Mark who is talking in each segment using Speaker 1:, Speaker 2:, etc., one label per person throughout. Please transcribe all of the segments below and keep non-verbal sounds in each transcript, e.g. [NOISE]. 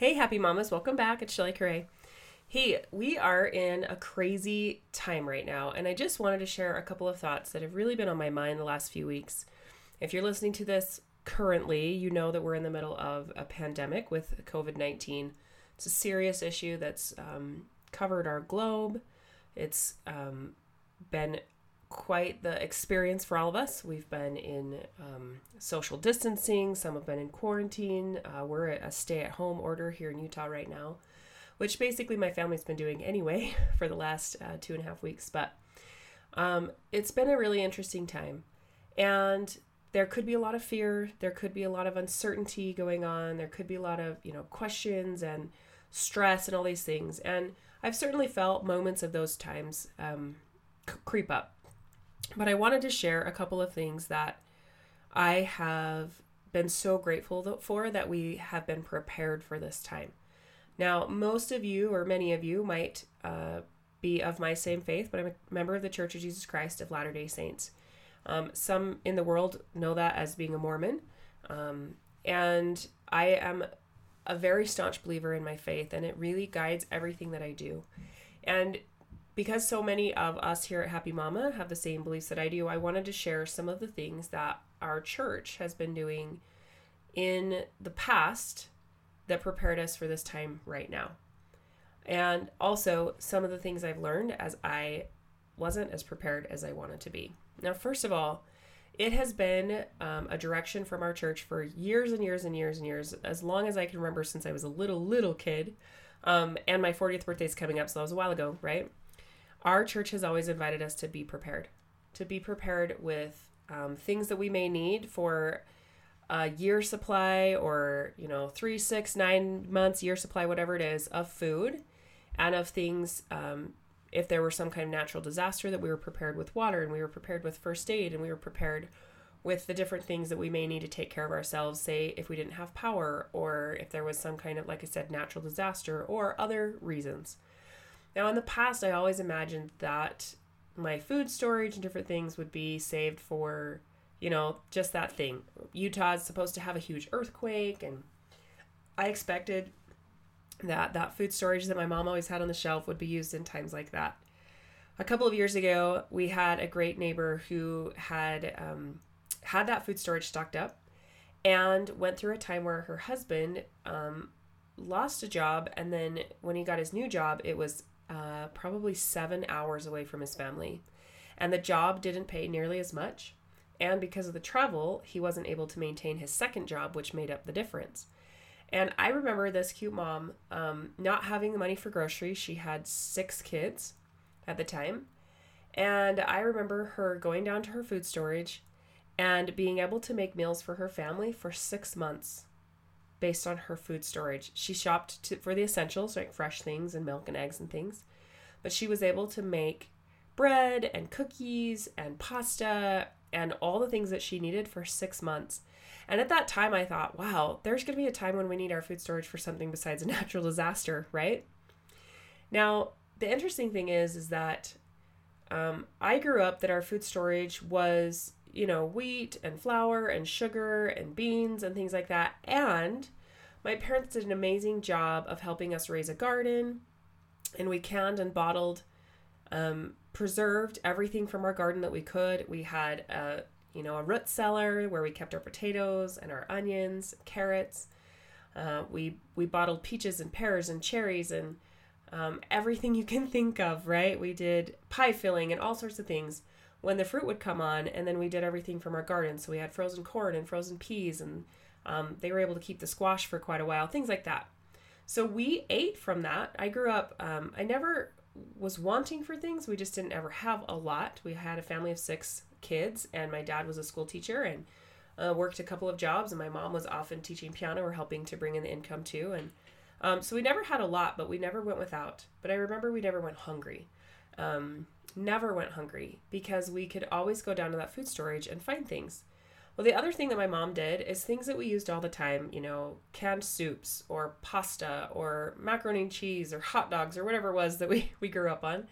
Speaker 1: Hey, happy mamas, welcome back. It's Shelly Curray. Hey, we are in a crazy time right now, and I just wanted to share a couple of thoughts that have really been on my mind the last few weeks. If you're listening to this currently, you know that we're in the middle of a pandemic with COVID 19. It's a serious issue that's um, covered our globe. It's um, been quite the experience for all of us. We've been in um, social distancing, some have been in quarantine. Uh, we're at a stay at home order here in Utah right now, which basically my family's been doing anyway [LAUGHS] for the last uh, two and a half weeks. But um, it's been a really interesting time. And there could be a lot of fear, there could be a lot of uncertainty going on, there could be a lot of, you know, questions and stress and all these things. And I've certainly felt moments of those times um, c- creep up but I wanted to share a couple of things that I have been so grateful for that we have been prepared for this time. Now, most of you, or many of you, might uh, be of my same faith, but I'm a member of the Church of Jesus Christ of Latter day Saints. Um, some in the world know that as being a Mormon. Um, and I am a very staunch believer in my faith, and it really guides everything that I do. And because so many of us here at Happy Mama have the same beliefs that I do, I wanted to share some of the things that our church has been doing in the past that prepared us for this time right now. And also some of the things I've learned as I wasn't as prepared as I wanted to be. Now, first of all, it has been um, a direction from our church for years and years and years and years, as long as I can remember since I was a little, little kid. Um, and my 40th birthday is coming up, so that was a while ago, right? Our church has always invited us to be prepared, to be prepared with um, things that we may need for a year supply or, you know, three, six, nine months, year supply, whatever it is, of food and of things. Um, if there were some kind of natural disaster, that we were prepared with water and we were prepared with first aid and we were prepared with the different things that we may need to take care of ourselves, say if we didn't have power or if there was some kind of, like I said, natural disaster or other reasons. Now, in the past, I always imagined that my food storage and different things would be saved for, you know, just that thing. Utah is supposed to have a huge earthquake, and I expected that that food storage that my mom always had on the shelf would be used in times like that. A couple of years ago, we had a great neighbor who had um, had that food storage stocked up and went through a time where her husband um, lost a job, and then when he got his new job, it was uh, probably seven hours away from his family. And the job didn't pay nearly as much. And because of the travel, he wasn't able to maintain his second job, which made up the difference. And I remember this cute mom um, not having the money for groceries. She had six kids at the time. And I remember her going down to her food storage and being able to make meals for her family for six months based on her food storage. She shopped to, for the essentials, like fresh things and milk and eggs and things, but she was able to make bread and cookies and pasta and all the things that she needed for six months. And at that time, I thought, wow, there's going to be a time when we need our food storage for something besides a [LAUGHS] natural disaster, right? Now, the interesting thing is, is that um, I grew up that our food storage was you know, wheat and flour and sugar and beans and things like that. And my parents did an amazing job of helping us raise a garden. And we canned and bottled, um, preserved everything from our garden that we could. We had a, you know, a root cellar where we kept our potatoes and our onions, carrots. Uh, we we bottled peaches and pears and cherries and um, everything you can [LAUGHS] think of. Right? We did pie filling and all sorts of things when the fruit would come on, and then we did everything from our garden. So we had frozen corn and frozen peas, and um, they were able to keep the squash for quite a while, things like that. So we ate from that. I grew up, um, I never was wanting for things. We just didn't ever have a lot. We had a family of six kids, and my dad was a school teacher and uh, worked a couple of jobs, and my mom was often teaching piano or helping to bring in the income too. And um, so we never had a lot, but we never went without. But I remember we never went hungry. Um, never went hungry because we could always go down to that food storage and find things. Well, the other thing that my mom did is things that we used all the time, you know, canned soups or pasta or macaroni and cheese or hot dogs or whatever it was that we, [LAUGHS] we grew up on.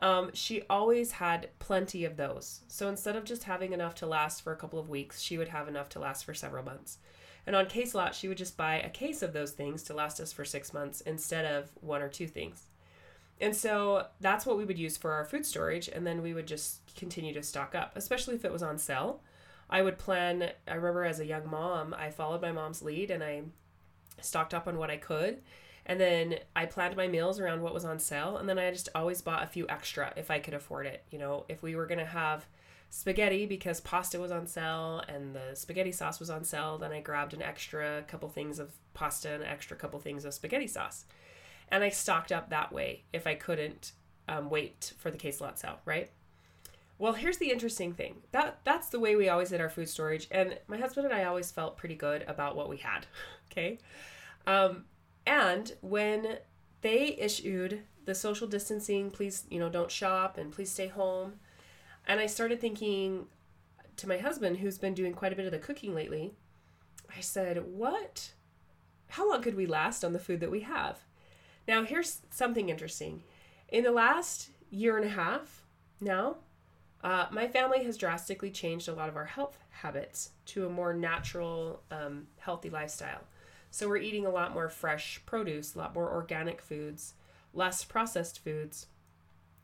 Speaker 1: Um, she always had plenty of those. So instead of just having enough to last for a couple of weeks, she would have enough to last for several months. And on case lot, she would just buy a case of those things to last us for six months instead of one or two things. And so that's what we would use for our food storage. And then we would just continue to stock up, especially if it was on sale. I would plan, I remember as a young mom, I followed my mom's lead and I stocked up on what I could. And then I planned my meals around what was on sale. And then I just always bought a few extra if I could afford it. You know, if we were going to have spaghetti because pasta was on sale and the spaghetti sauce was on sale, then I grabbed an extra couple things of pasta and an extra couple things of spaghetti sauce. And I stocked up that way if I couldn't um, wait for the case lot sale, right? Well, here's the interesting thing. That that's the way we always did our food storage, and my husband and I always felt pretty good about what we had. [LAUGHS] Okay, um, and when they issued the social distancing, please you know don't shop and please stay home, and I started thinking to my husband, who's been doing quite a bit of the cooking lately, I said, "What? How long could we last on the food that we have?" Now, here's something interesting. In the last year and a half, now uh, my family has drastically changed a lot of our health habits to a more natural, um, healthy lifestyle. So we're eating a lot more fresh produce, a lot more organic foods, less processed foods.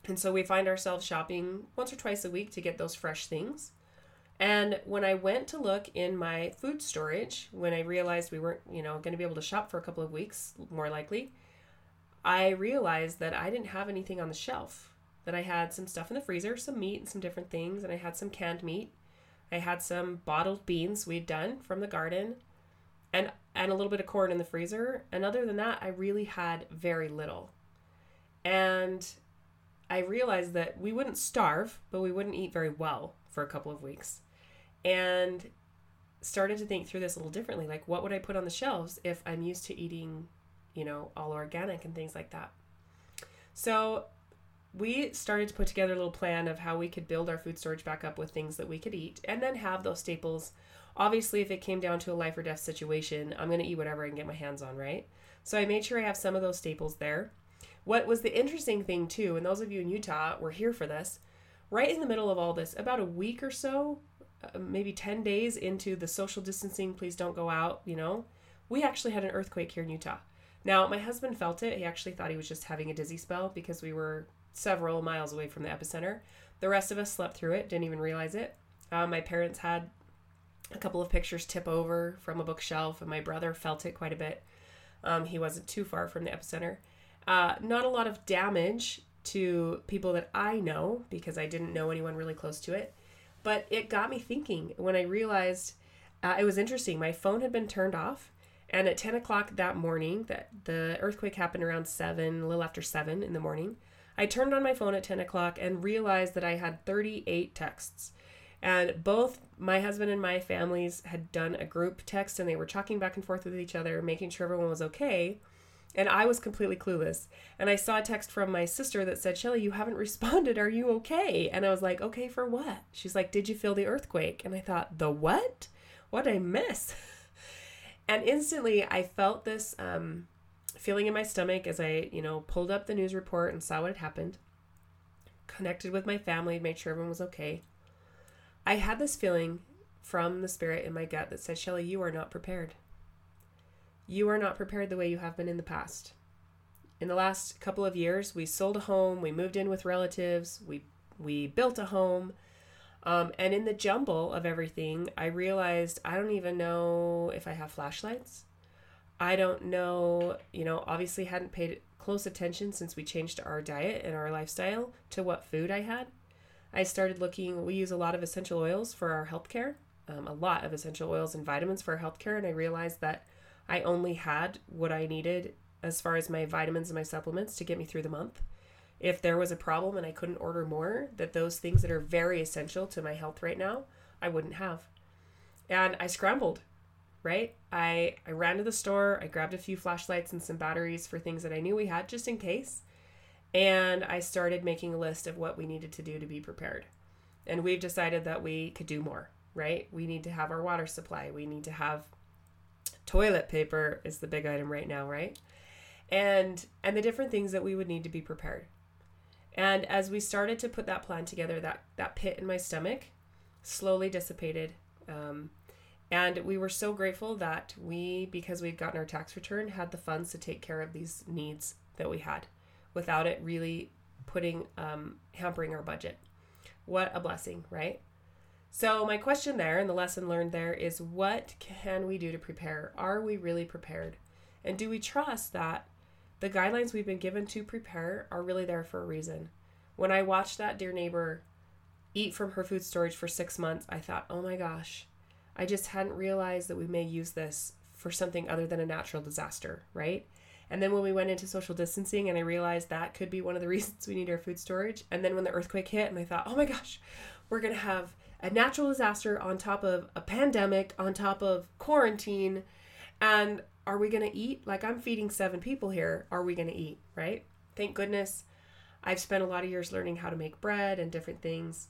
Speaker 1: And so we find ourselves shopping once or twice a week to get those fresh things. And when I went to look in my food storage, when I realized we weren't, you know, going to be able to shop for a couple of weeks, more likely, I realized that I didn't have anything on the shelf that I had some stuff in the freezer, some meat and some different things, and I had some canned meat. I had some bottled beans we'd done from the garden and and a little bit of corn in the freezer. And other than that, I really had very little. And I realized that we wouldn't starve, but we wouldn't eat very well for a couple of weeks. And started to think through this a little differently. Like, what would I put on the shelves if I'm used to eating, you know, all organic and things like that? So we started to put together a little plan of how we could build our food storage back up with things that we could eat and then have those staples. Obviously, if it came down to a life or death situation, I'm going to eat whatever I can get my hands on, right? So I made sure I have some of those staples there. What was the interesting thing, too, and those of you in Utah were here for this, right in the middle of all this, about a week or so, uh, maybe 10 days into the social distancing, please don't go out, you know, we actually had an earthquake here in Utah. Now, my husband felt it. He actually thought he was just having a dizzy spell because we were several miles away from the epicenter. The rest of us slept through it, didn't even realize it. Uh, my parents had a couple of pictures tip over from a bookshelf, and my brother felt it quite a bit. Um, he wasn't too far from the epicenter. Uh, not a lot of damage to people that I know because I didn't know anyone really close to it. But it got me thinking when I realized uh, it was interesting. My phone had been turned off, and at 10 o'clock that morning, that the earthquake happened around 7, a little after 7 in the morning. I turned on my phone at 10 o'clock and realized that I had 38 texts. And both my husband and my families had done a group text and they were talking back and forth with each other, making sure everyone was okay. And I was completely clueless. And I saw a text from my sister that said, Shelly, you haven't [LAUGHS] responded. Are you okay? And I was like, okay, for what? She's like, did you feel the earthquake? And I thought, the what? What did I miss? [LAUGHS] and instantly I felt this um, feeling in my stomach as I, you know, pulled up the news report and saw what had happened, connected with my family, made sure everyone was okay. I had this feeling from the spirit in my gut that said, Shelly, you are not prepared. You are not prepared the way you have been in the past. In the last couple of years, we sold a home, we moved in with relatives, we we built a home. Um, and in the jumble of everything, I realized I don't even know if I have flashlights. I don't know, you know, obviously hadn't paid close attention since we changed our diet and our lifestyle to what food I had. I started looking, we use a lot of essential oils for our healthcare, um, a lot of essential oils and vitamins for our healthcare, and I realized that I only had what I needed as far as my vitamins and my supplements to get me through the month. If there was a problem and I couldn't order more, that those things that are very essential to my health right now, I wouldn't have. And I scrambled right? I I ran to the store, I grabbed a few flashlights and some batteries for things that I knew we had just in case. And I started making a list of what we needed to do to be prepared. And we've decided that we could do more, right? We need to have our water supply. We need to have toilet paper is the big item right now, right? And and the different things that we would need to be prepared. And as we started to put that plan together, that that pit in my stomach slowly dissipated. Um, And we were so grateful that we, because we'd gotten our tax return, had the funds to take care of these needs that we had without it really putting, um, hampering our budget. What a blessing, right? So, my question there and the lesson learned there is what can we do to prepare? Are we really prepared? And do we trust that the guidelines we've been given to prepare are really there for a reason? When I watched that dear neighbor eat from her food storage for six months, I thought, oh my gosh, I just hadn't realized that we may use this for something other than a natural disaster, right? And then when we went into social distancing and I realized that could be one of the [LAUGHS] reasons we need our food storage. And then when the earthquake hit and I thought, oh my gosh, we're going to have a natural disaster on top of a pandemic, on top of quarantine. And are we going to eat? Like I'm feeding seven people here. Are we going to eat, right? Thank goodness I've spent a lot of years learning how to make bread and different things.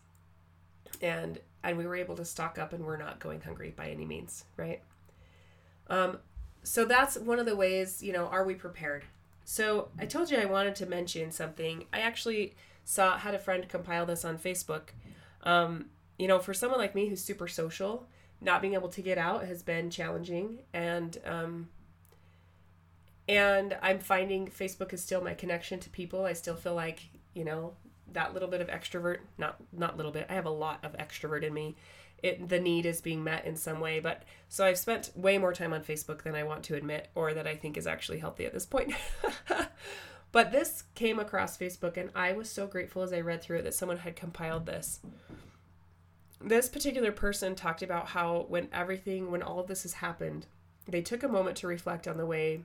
Speaker 1: And and we were able to stock up and we're not going hungry by any means, right? Um, so that's one of the ways, you know, are we prepared? So I told you I wanted to mention something. I actually saw had a friend compile this on Facebook. Um, you know, for someone like me who's super social, not being able to get out has been challenging, and um, and I'm finding Facebook is still my connection to people. I still feel like you know that little bit of extrovert, not not little bit. I have a lot of extrovert in me, it the need is being met in some way but so i've spent way more time on facebook than i want to admit or that i think is actually healthy at this point [LAUGHS] but this came across facebook and i was so grateful as i read through it that someone had compiled this this particular person talked about how when everything when all of this has happened they took a moment to reflect on the way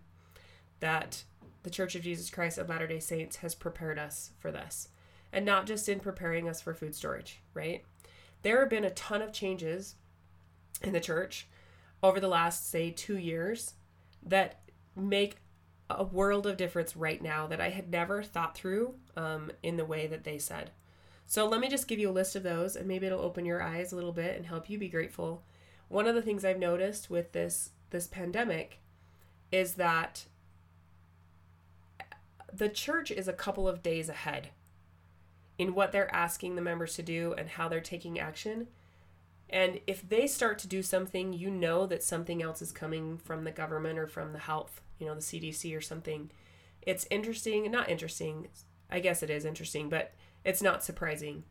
Speaker 1: that the church of jesus christ of latter day saints has prepared us for this and not just in preparing us for food storage right there have been a ton of changes in the church over the last, say, two years that make a world of difference right now that I had never thought through um, in the way that they said. So let me just give you a list of those, and maybe it'll open your eyes a little bit and help you be grateful. One of the things I've noticed with this this pandemic is that the church is a couple of days ahead in what they're asking the members to do and how they're taking action. And if they start to do something, you know that something else is coming from the government or from the health, you know, the CDC or something. It's interesting, not interesting. I guess it is interesting, but it's not surprising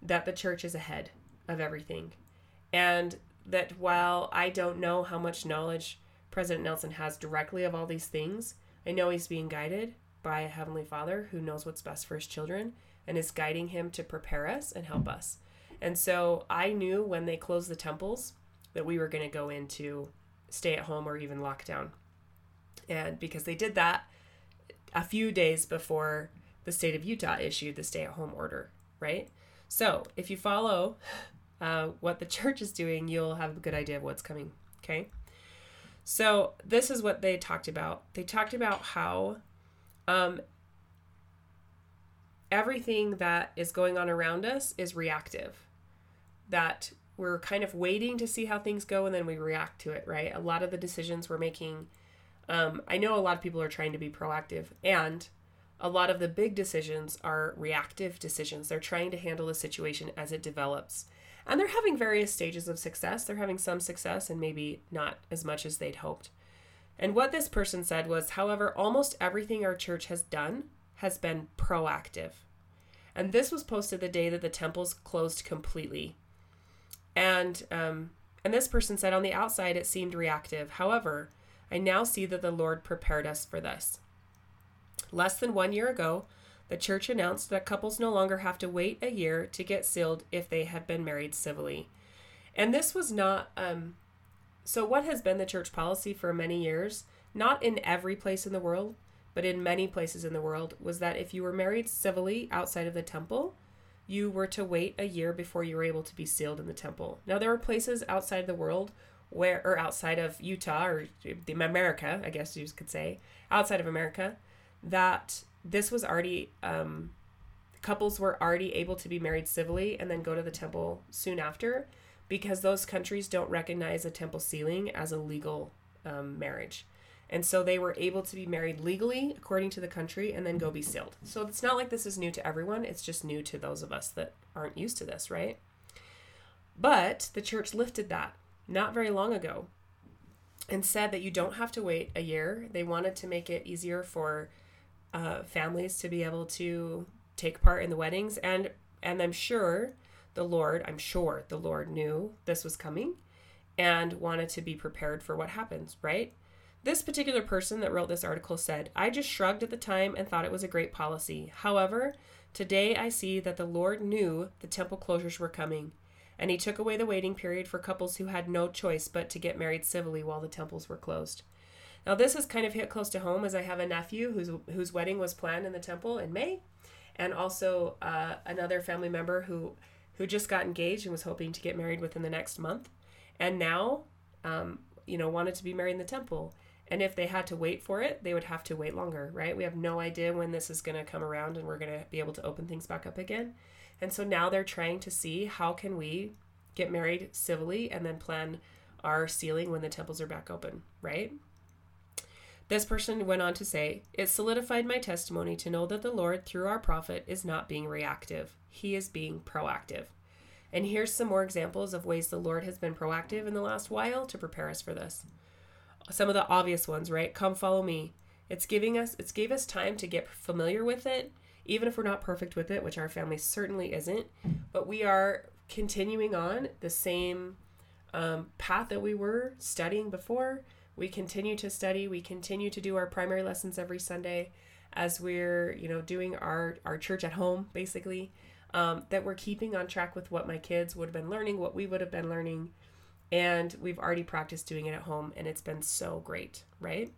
Speaker 1: that the church is ahead of everything. And that while I don't know how much knowledge President Nelson has directly of all these things, I know he's being guided by a Heavenly Father who knows what's best for his children and is guiding him to prepare us and help us. And so I knew when they closed the temples that we were going to go into stay at home or even lockdown. And because they did that a few days before the state of Utah issued the stay at home order, right? So if you follow uh, what the [LAUGHS] church is doing, you'll have a good idea of what's coming, okay? So this is what they talked about. They talked about how um, everything that is going on around us is reactive. That we're kind of waiting to see how things go and then we react to it, right? A lot of the decisions we're making, um, I know a lot of people are trying to be proactive, and a lot of the big decisions are reactive decisions. They're trying to handle the situation as it develops. And they're having various stages of success. They're having some success and maybe not as much as they'd hoped. And what this person said was, however, almost everything our church has done has been proactive. And this was posted the day that the temples closed completely. And um, and this person said on the outside it seemed reactive. However, I now see that the Lord prepared us for this. Less than one year ago, the church announced that couples no longer have to wait a year to get sealed if they have been married civilly. And this was not um, so what has been the church policy for many years, not in every place in the world, but in many places in the world, was that if you were married civilly outside of the temple, you were to wait a year before you were able to be sealed in the temple. Now, there are places outside the world where, or outside of Utah or the America, I guess you could say, outside of America, that this was already, um, couples were already able to be married civilly and then go to the temple soon after because those countries don't recognize a temple sealing as a legal um, marriage. And so they were able to be married legally according to the country and then go be sealed. So it's not like this is new to everyone, it's just new to those of us that aren't used to this, right? But the church lifted that. not very long ago and said that you don't have to wait a year. They wanted to make it easier for uh, families to be able to take part in the weddings and and I'm sure the Lord, I'm sure the Lord knew this was coming and wanted to be prepared for what happens, right? This particular person that wrote this article said, I just shrugged at the time and thought it was a great policy. However, today I see that the Lord knew the temple closures were coming, and He took away the waiting period for couples who had no choice but to get married civilly while the temples were closed. Now, this has kind of hit close to home as I have a nephew whose, whose wedding was planned in the temple in May, and also uh, another family member who, who just got engaged and was hoping to get married within the next month, and now, um, you know, wanted to be married in the temple. And if they had to wait for it, they would have to wait longer, right? We have no idea when this is going to come around and we're going to be able to open things back up again. And so now they're trying to see how can we get married civilly and then plan our sealing when the temples are back open, right? This person went on to say, It solidified my testimony to know that the Lord, through our prophet, is not being reactive. He is being proactive. And here's some more examples of ways the Lord has been proactive in the last while to prepare us for this some of the obvious ones, right? Come follow me. It's giving us it's gave us time to get familiar with it, even if we're not perfect with it, which our family certainly isn't. But we are continuing on the same um, path that we were studying before. We continue to study. We continue to do our primary lessons every Sunday, as we're you know doing our our church at home basically. Um, that we're keeping on track with what my kids would have been learning, what we would have been learning, and we've already practiced doing it at home and it's been so great, right?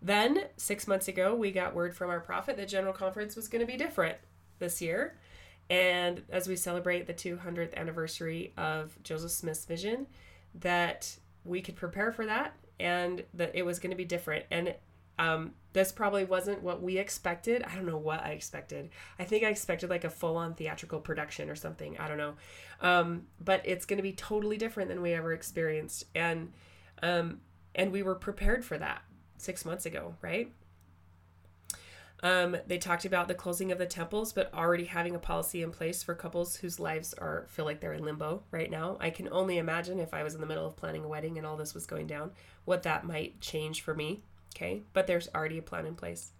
Speaker 1: Then, six months ago, we got word from our prophet that General Conference was going to be different this year. And as we celebrate the 200th anniversary of Joseph Smith's vision, that we could prepare for that and that it was going to be different. And um, this probably wasn't what we expected. I don't know what I expected. I think I expected like a full on theatrical production or something. I don't know. Um, but it's going to be totally different than we ever experienced. And, um, and we were prepared for that six months ago, right? Um, they talked about the closing of the temples, but already having a policy in place for couples whose lives are feel like they're in limbo right now. I can only imagine if I was in the middle of planning a wedding and all this was going down, what that might change for me Okay, but there's already a plan in place.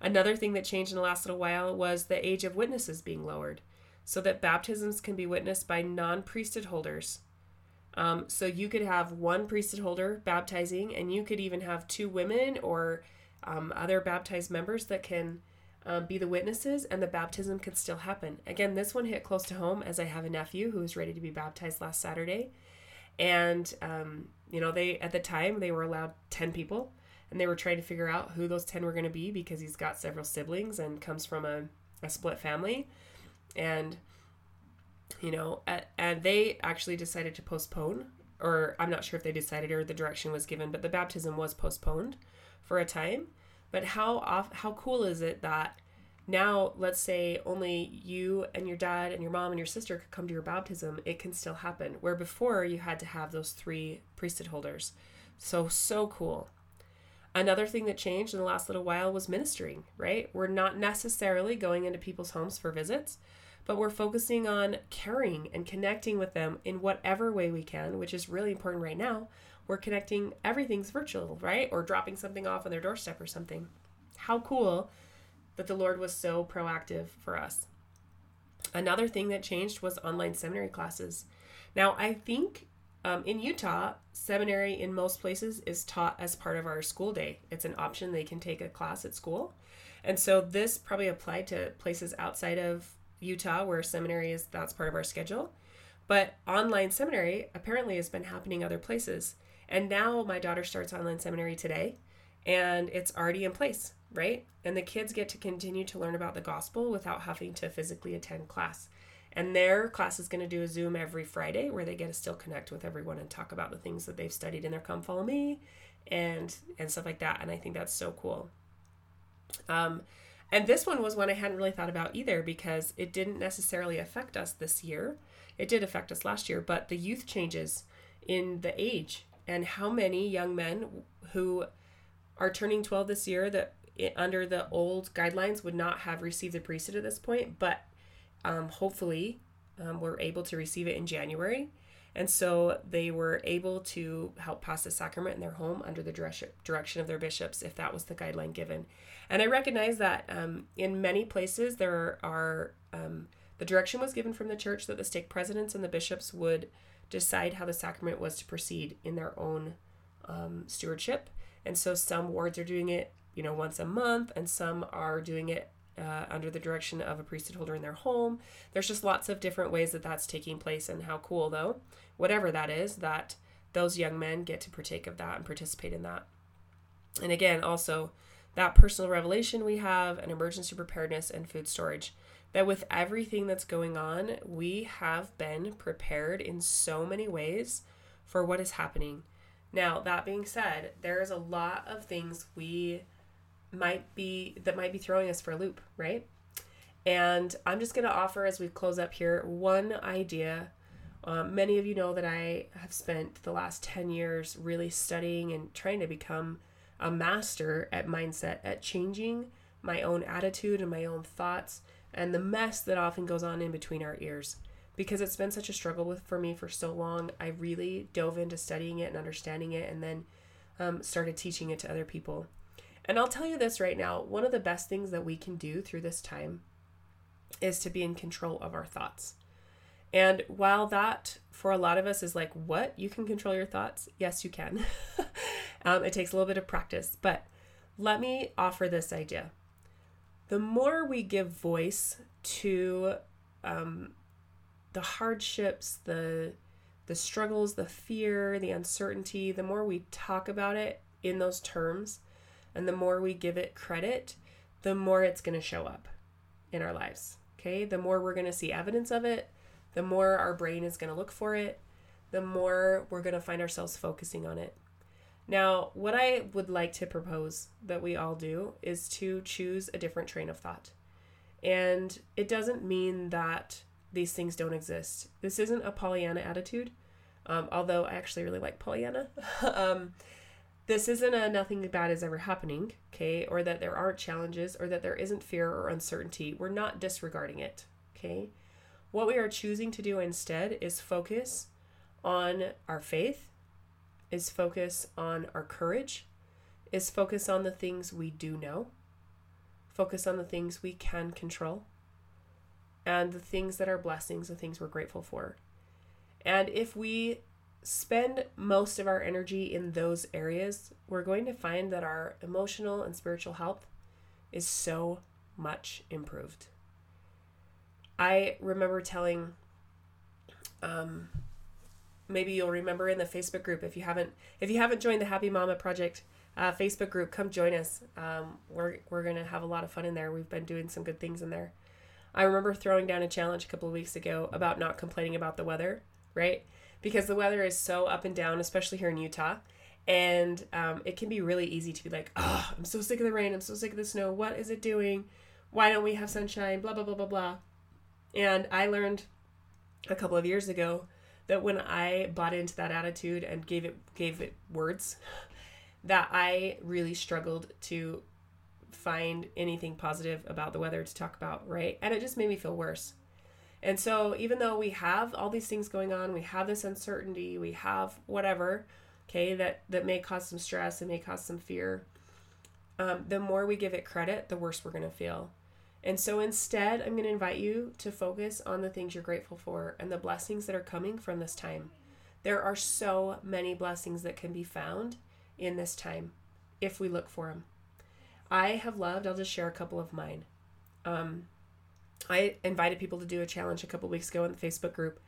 Speaker 1: Another thing that changed in the last little while was the age of witnesses being lowered so that baptisms can be witnessed by non priesthood holders. Um, so you could have one priesthood holder baptizing, and you could even have two women or um, other baptized members that can um, be the witnesses, and the baptism can still happen. Again, this one hit close to home as I have a nephew who was ready to be baptized last Saturday. And, um, you know, they at the time they were allowed 10 people and they were trying to figure out who those 10 were going to be because he's got several siblings and comes from a, a split family and you know and they actually decided to postpone or i'm not sure if they decided or the direction was given but the baptism was postponed for a time but how off how cool is it that now let's say only you and your dad and your mom and your sister could come to your baptism it can still happen where before you had to have those three priesthood holders so so cool Another thing that changed in the last little while was ministering, right? We're not necessarily going into people's homes for visits, but we're focusing on caring and connecting with them in whatever way we can, which is really important right now. We're connecting everything's virtual, right? Or dropping something off on their doorstep or something. How cool that the Lord was so proactive for us. Another thing that changed was online seminary classes. Now, I think um, in Utah, seminary in most places is taught as part of our school day. It's an option they can take a class at school. And so this probably applied to places outside of Utah where seminary is that's part of our schedule. But online seminary apparently has been happening other places. And now my daughter starts online seminary today and it's already in place, right? And the kids get to continue to learn about the gospel without having to physically attend class. And their class is going to do a Zoom every Friday where they get to still connect with everyone and talk about the things that they've studied in their Come Follow Me and and stuff like that. And I think that's so cool. Um, and this one was one I hadn't really thought about either because it didn't necessarily affect us this year. It did affect us last year, but the youth changes in the age and how many young men who are turning 12 this year that under the old guidelines would not have received the priesthood at this point, but um, hopefully, um, we're able to receive it in January. And so they were able to help pass the sacrament in their home under the direction of their bishops, if that was the guideline given. And I recognize that um, in many places there are, um, the direction was given from the church that the stake presidents and the bishops would decide how the sacrament was to proceed in their own um, stewardship. And so some wards are doing it, you know, once a month, and some are doing it uh, under the direction of a priesthood holder in their home. There's just lots of different ways that that's taking place, and how cool, though, whatever that is, that those young men get to partake of that and participate in that. And again, also that personal revelation we have, and emergency preparedness and food storage. That with everything that's going on, we have been prepared in so many ways for what is happening. Now, that being said, there is a lot of things we might be that might be throwing us for a loop, right? And I'm just going to offer as we close up here one idea. Um, many of you know that I have spent the last 10 years really studying and trying to become a master at mindset, at changing my own attitude and my own thoughts and the mess that often goes on in between our ears. Because it's been such a struggle with for me for so long, I really dove into studying it and understanding it, and then um, started teaching it to other people. And I'll tell you this right now one of the best things that we can do through this time is to be in control of our thoughts. And while that for a lot of us is like, what? You can control your thoughts? Yes, you can. [LAUGHS] um, it takes a little bit of practice. But let me offer this idea. The more we give voice to um, the hardships, the the struggles, the fear, the uncertainty, the more we talk about it in those terms, and the more we give it credit, the more it's going to show up in our lives. Okay. The more we're going to see evidence of it, the more our brain is going to look for it, the more we're going to find ourselves focusing on it. Now, what I would like to propose that we all do is to choose a different train of thought. And it doesn't mean that these things don't exist. This isn't a Pollyanna attitude, um, although I actually really like Pollyanna. [LAUGHS] um, this isn't a nothing bad is ever happening, okay, or that there aren't challenges or that there isn't fear or uncertainty. We're not disregarding it, okay? What we are choosing to do instead is focus on our faith, is focus on our courage, is focus on the things we do know, focus on the things we can control, and the things that are blessings, the things we're grateful for. And if we spend most of our energy in those areas, we're going to find that our emotional and spiritual health is so much improved. I remember telling, um, maybe you'll remember in the Facebook group if you haven't if you haven't joined the Happy Mama Project uh, Facebook group, come join us. Um, we're we're gonna have a lot of fun in there. We've been doing some good things in there. I remember throwing down a challenge a couple of weeks ago about not complaining about the weather, right? because the weather is so up and down, especially here in Utah. And um, it can be really easy to be like, oh, I'm so sick of the rain. I'm so sick of the snow. What is it doing? Why don't we have sunshine? Blah, blah, blah, blah, blah. And I learned a couple of years ago that when I bought into that attitude and gave it gave it words, that I really struggled to find anything positive about the weather to talk about, right? And it just made me feel worse. And so, even though we have all these things going on, we have this uncertainty, we have whatever, okay, that that may cause some stress, and may cause some fear. Um, the more we give it credit, the worse we're to feel. And so, instead, I'm going to invite you to focus on the things you're grateful for and the blessings that are coming from this time. There are so many blessings that can be found in this time if we look for them. I have loved, I'll just share a couple of mine. Um, I invited people to do a challenge a couple weeks ago in the Facebook group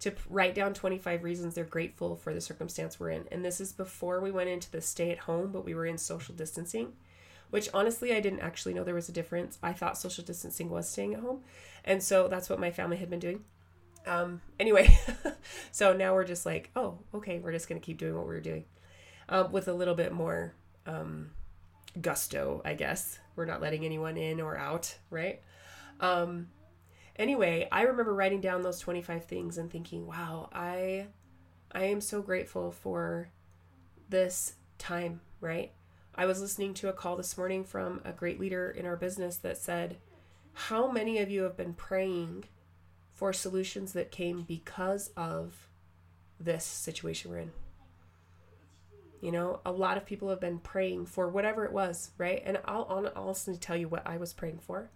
Speaker 1: to write down 25 reasons they're grateful for the circumstance we're in. And this is before we went into the stay at home, but we were in social distancing, which honestly, I didn't actually know there was a difference. I thought social distancing was staying at home. And so that's what my family had been doing. Um, anyway, [LAUGHS] so now we're just like, oh, okay, we're just going to keep doing what we were doing um, with a little bit more um, gusto, I guess. We're not letting anyone in or out, right? Um, anyway, I remember writing down those 25 things and thinking, wow, I I am so grateful for this time, right? I was listening to a call this morning from a great leader in our business that said, How many of you have been praying for solutions that came because of this situation we're in. You know, a lot of people have been praying for whatever it was, right? And I'll, honestly tell you what I was praying for.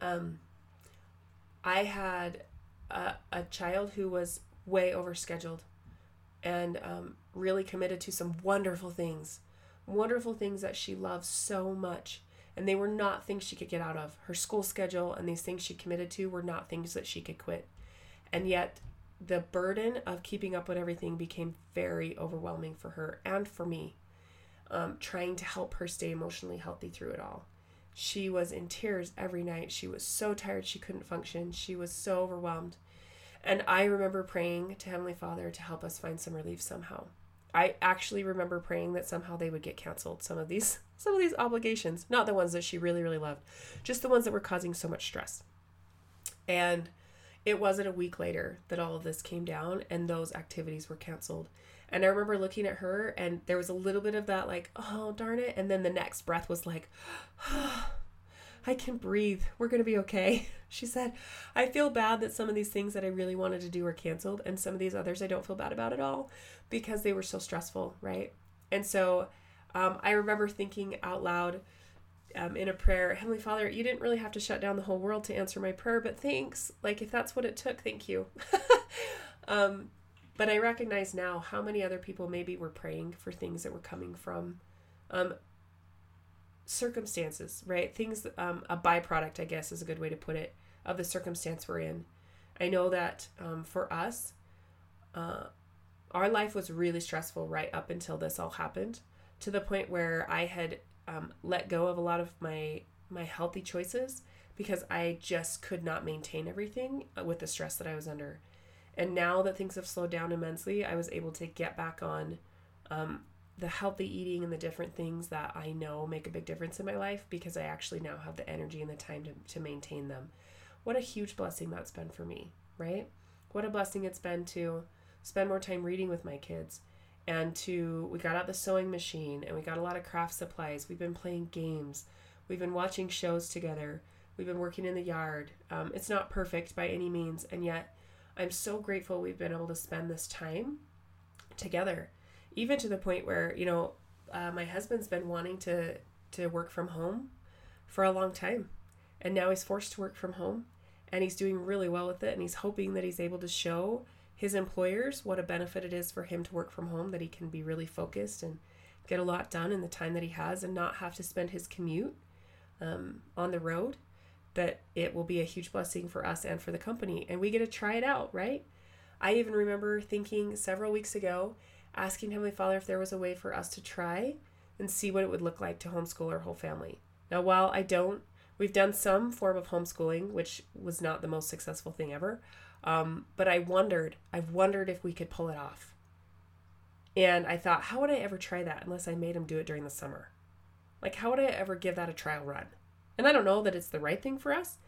Speaker 1: Um, I had a, a child who was way overscheduled and um, really committed to some wonderful things, wonderful things that she loves so much. And they were not things she could get out of. Her school schedule and these things she committed to were not things that she could quit. And yet, the burden of keeping up with everything became very overwhelming for her and for me, um, trying to help her stay emotionally healthy through it all. She was in tears every night. She was so tired she couldn't function. She was so overwhelmed. And I remember praying to Heavenly Father to help us find some relief somehow. I actually remember praying that somehow they would get canceled some of these [LAUGHS] some of these obligations, not the ones that she really really loved, just the ones that were causing so much stress. And it wasn't a week later that all of this came down and those activities were canceled. And I remember looking at her and there was a little bit of that like, oh darn it, and then the next breath was like, [GASPS] oh, I can breathe. We're going to be okay. [LAUGHS] She said, I feel bad that some of these things that I really wanted to do were canceled, and some of these others I don't feel bad about at all because they were so stressful, right? And so um, I remember thinking out loud um, in a prayer, Heavenly Father, you didn't really have to shut down the whole world to answer my prayer, but thanks. Like, if that's what it took, thank you. [LAUGHS] um, but I recognize now how many other people maybe were praying for things that were coming from um, circumstances, right? Things, um, a byproduct, I guess, is a good way to put it, of the circumstance we're in. I know that um, for us, uh, our life was really stressful right up until this all happened, to the point where I had um, let go of a lot of my my healthy choices because I just could not maintain everything with the stress that I was under. And now that things have slowed down immensely, I was able to get back on um, the healthy eating and the different things that I know make a big difference in my life because I actually now have the energy and the time to, to maintain them. What a huge blessing that's been for me, right? What a blessing it's been to spend more time reading with my kids and to we got out the sewing machine and we got a lot of craft supplies. We've been playing games. We've been watching shows together. We've been working in the yard. Um, it's not perfect by any means, and yet I'm so grateful we've been able to spend this time together even to the point where you know uh, my husband's been wanting to to work from home for a long time. And now he's forced to work from home and he's doing really well with it and he's hoping that he's able to show his employers what a benefit it is for him to work from home that he can be really focused and get a lot done in the time that he has and not have to spend his commute um, on the road that it will be a huge blessing for us and for the company. And we get to try it out right? I even remember thinking several weeks ago asking Heavenly Father if there was a way for us to try and see what it would look like to homeschool our whole family. Now, while I don't, we've done some form of homeschooling, which was not the most successful thing ever. Um, but I wondered, I've wondered if we could pull it off. And I thought, how would I ever try that unless I made him do it during the summer? Like, how would I ever give that a trial run? And I don't know that it's the right thing for us,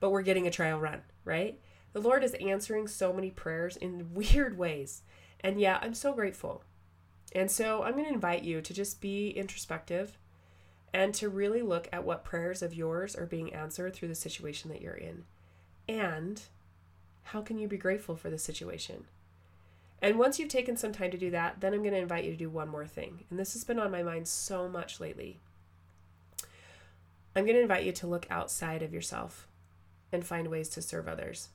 Speaker 1: but we're getting a trial run, right? The Lord is answering so many prayers in weird ways. And yeah, I'm so grateful. And so I'm going to invite you to just be introspective and to really look at what prayers of yours are being answered through the situation that you're in. And how can you be grateful for the situation? And once you've taken some time to do that, then I'm going to invite you to do one more thing. And this has been on my mind so much lately. I'm going to invite you to look outside of yourself and find ways to serve others.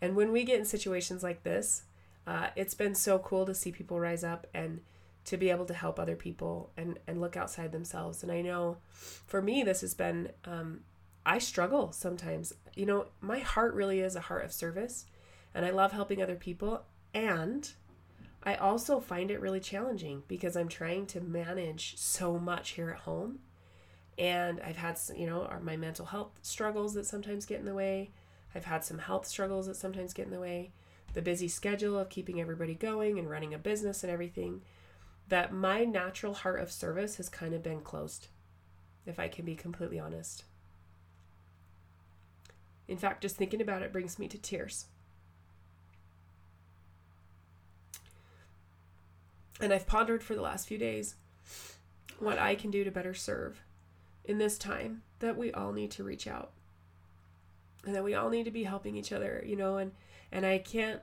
Speaker 1: And when we get in situations like this, uh, it's been so cool to see people rise up and to be able to help other people and, and look outside themselves. And I know for me, this has been, um, I struggle sometimes. You know, my heart really is a heart of service and I love helping other people. And I also find it really challenging because I'm trying to manage so much here at home. And I've had, you know, my mental health struggles that sometimes get in the way. I've had some health struggles that sometimes get in the way the busy schedule of keeping everybody going and running a business and everything, that my natural heart of service has kind of been closed, if I can be completely honest. In fact, just thinking about it brings me to tears. And I've pondered for the last few days what I can do to better serve in this time that we all need to reach out and that we all need to be helping each other, you know, and and I can't,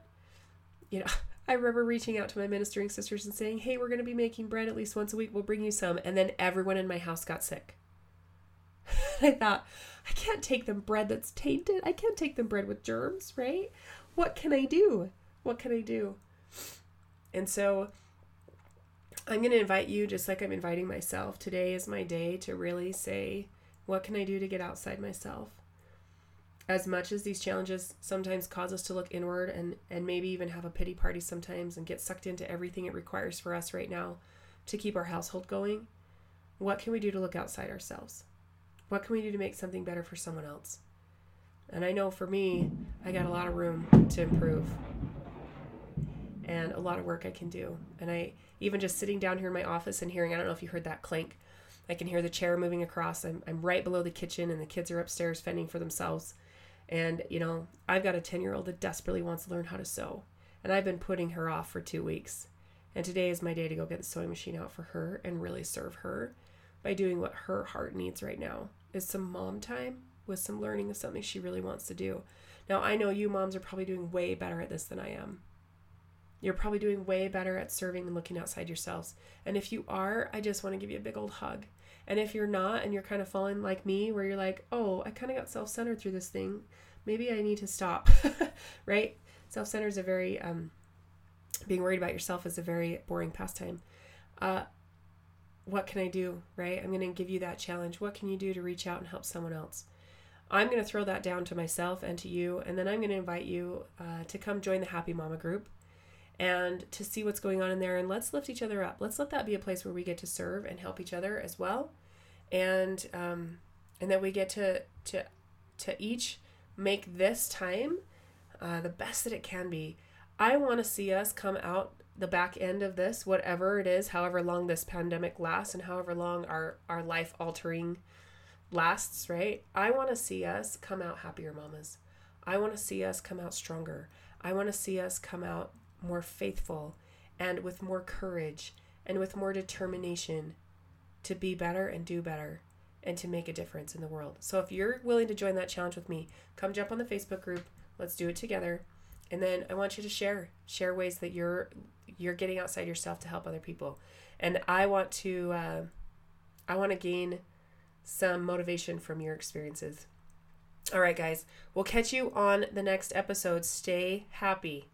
Speaker 1: you know, [LAUGHS] I remember reaching out to my ministering sisters and saying, "Hey, we're going to be making bread at least once a week. We'll bring you some." And then everyone in my house got sick. [LAUGHS] I thought, I can't take them bread that's tainted. I can't take them bread with germs, right? What can I do? What can I do? And so I'm going to invite you, just like I'm inviting myself. Today is my day to really say, what can I do to get outside myself? As much as these challenges sometimes cause us to look inward and, and maybe even have a pity party sometimes and get sucked into everything it requires for us right now to keep our household going, what can we do to look outside ourselves? What can we do to make something better for someone else? And I know for me, I got a lot of room to improve and a lot of work I can do. And I, even just sitting down here in my office and hearing, I don't know if you heard that clank, I can hear the chair moving across. I'm, I'm right below the kitchen and the kids are upstairs fending for themselves. And, you know, I've got a 10 year old that desperately wants to learn how to sew. And I've been putting her off for two weeks. And today is my day to go get the sewing machine out for her and really serve her by doing what her heart needs right now is some mom time with some learning of something she really wants to do. Now, I know you moms are probably doing way better at this than I am. You're probably doing way better at serving and looking outside yourselves. And if you are, I just want to give you a big old hug. And if you're not and you're kind of falling like me, where you're like, oh, I kind of got self centered through this thing, maybe I need to stop, [LAUGHS] right? Self centered is a very, um, being worried about yourself is a very boring pastime. Uh, what can I do, right? I'm going to give you that challenge. What can you do to reach out and help someone else? I'm going to throw that down to myself and to you, and then I'm going to invite you uh, to come join the Happy Mama group and to see what's going on in there. And let's lift each other up. Let's let that be a place where we get to serve and help each other as well, and um, and that we get to to to each make this time uh, the best that it can be. I want to see us come out the back end of this, whatever it is, however long this pandemic lasts and however long our, our life altering lasts, right? I want to see us come out happier mamas. I want to see us come out stronger. I want to see us come out more faithful and with more courage and with more determination to be better and do better and to make a difference in the world. So if you're willing to join that challenge with me, come jump on the Facebook group. Let's do it together. And then I want you to share share ways that you're you're getting outside yourself to help other people. And I want to uh, I want to gain some motivation from your experiences. All right, guys, we'll catch you on the next episode. Stay happy.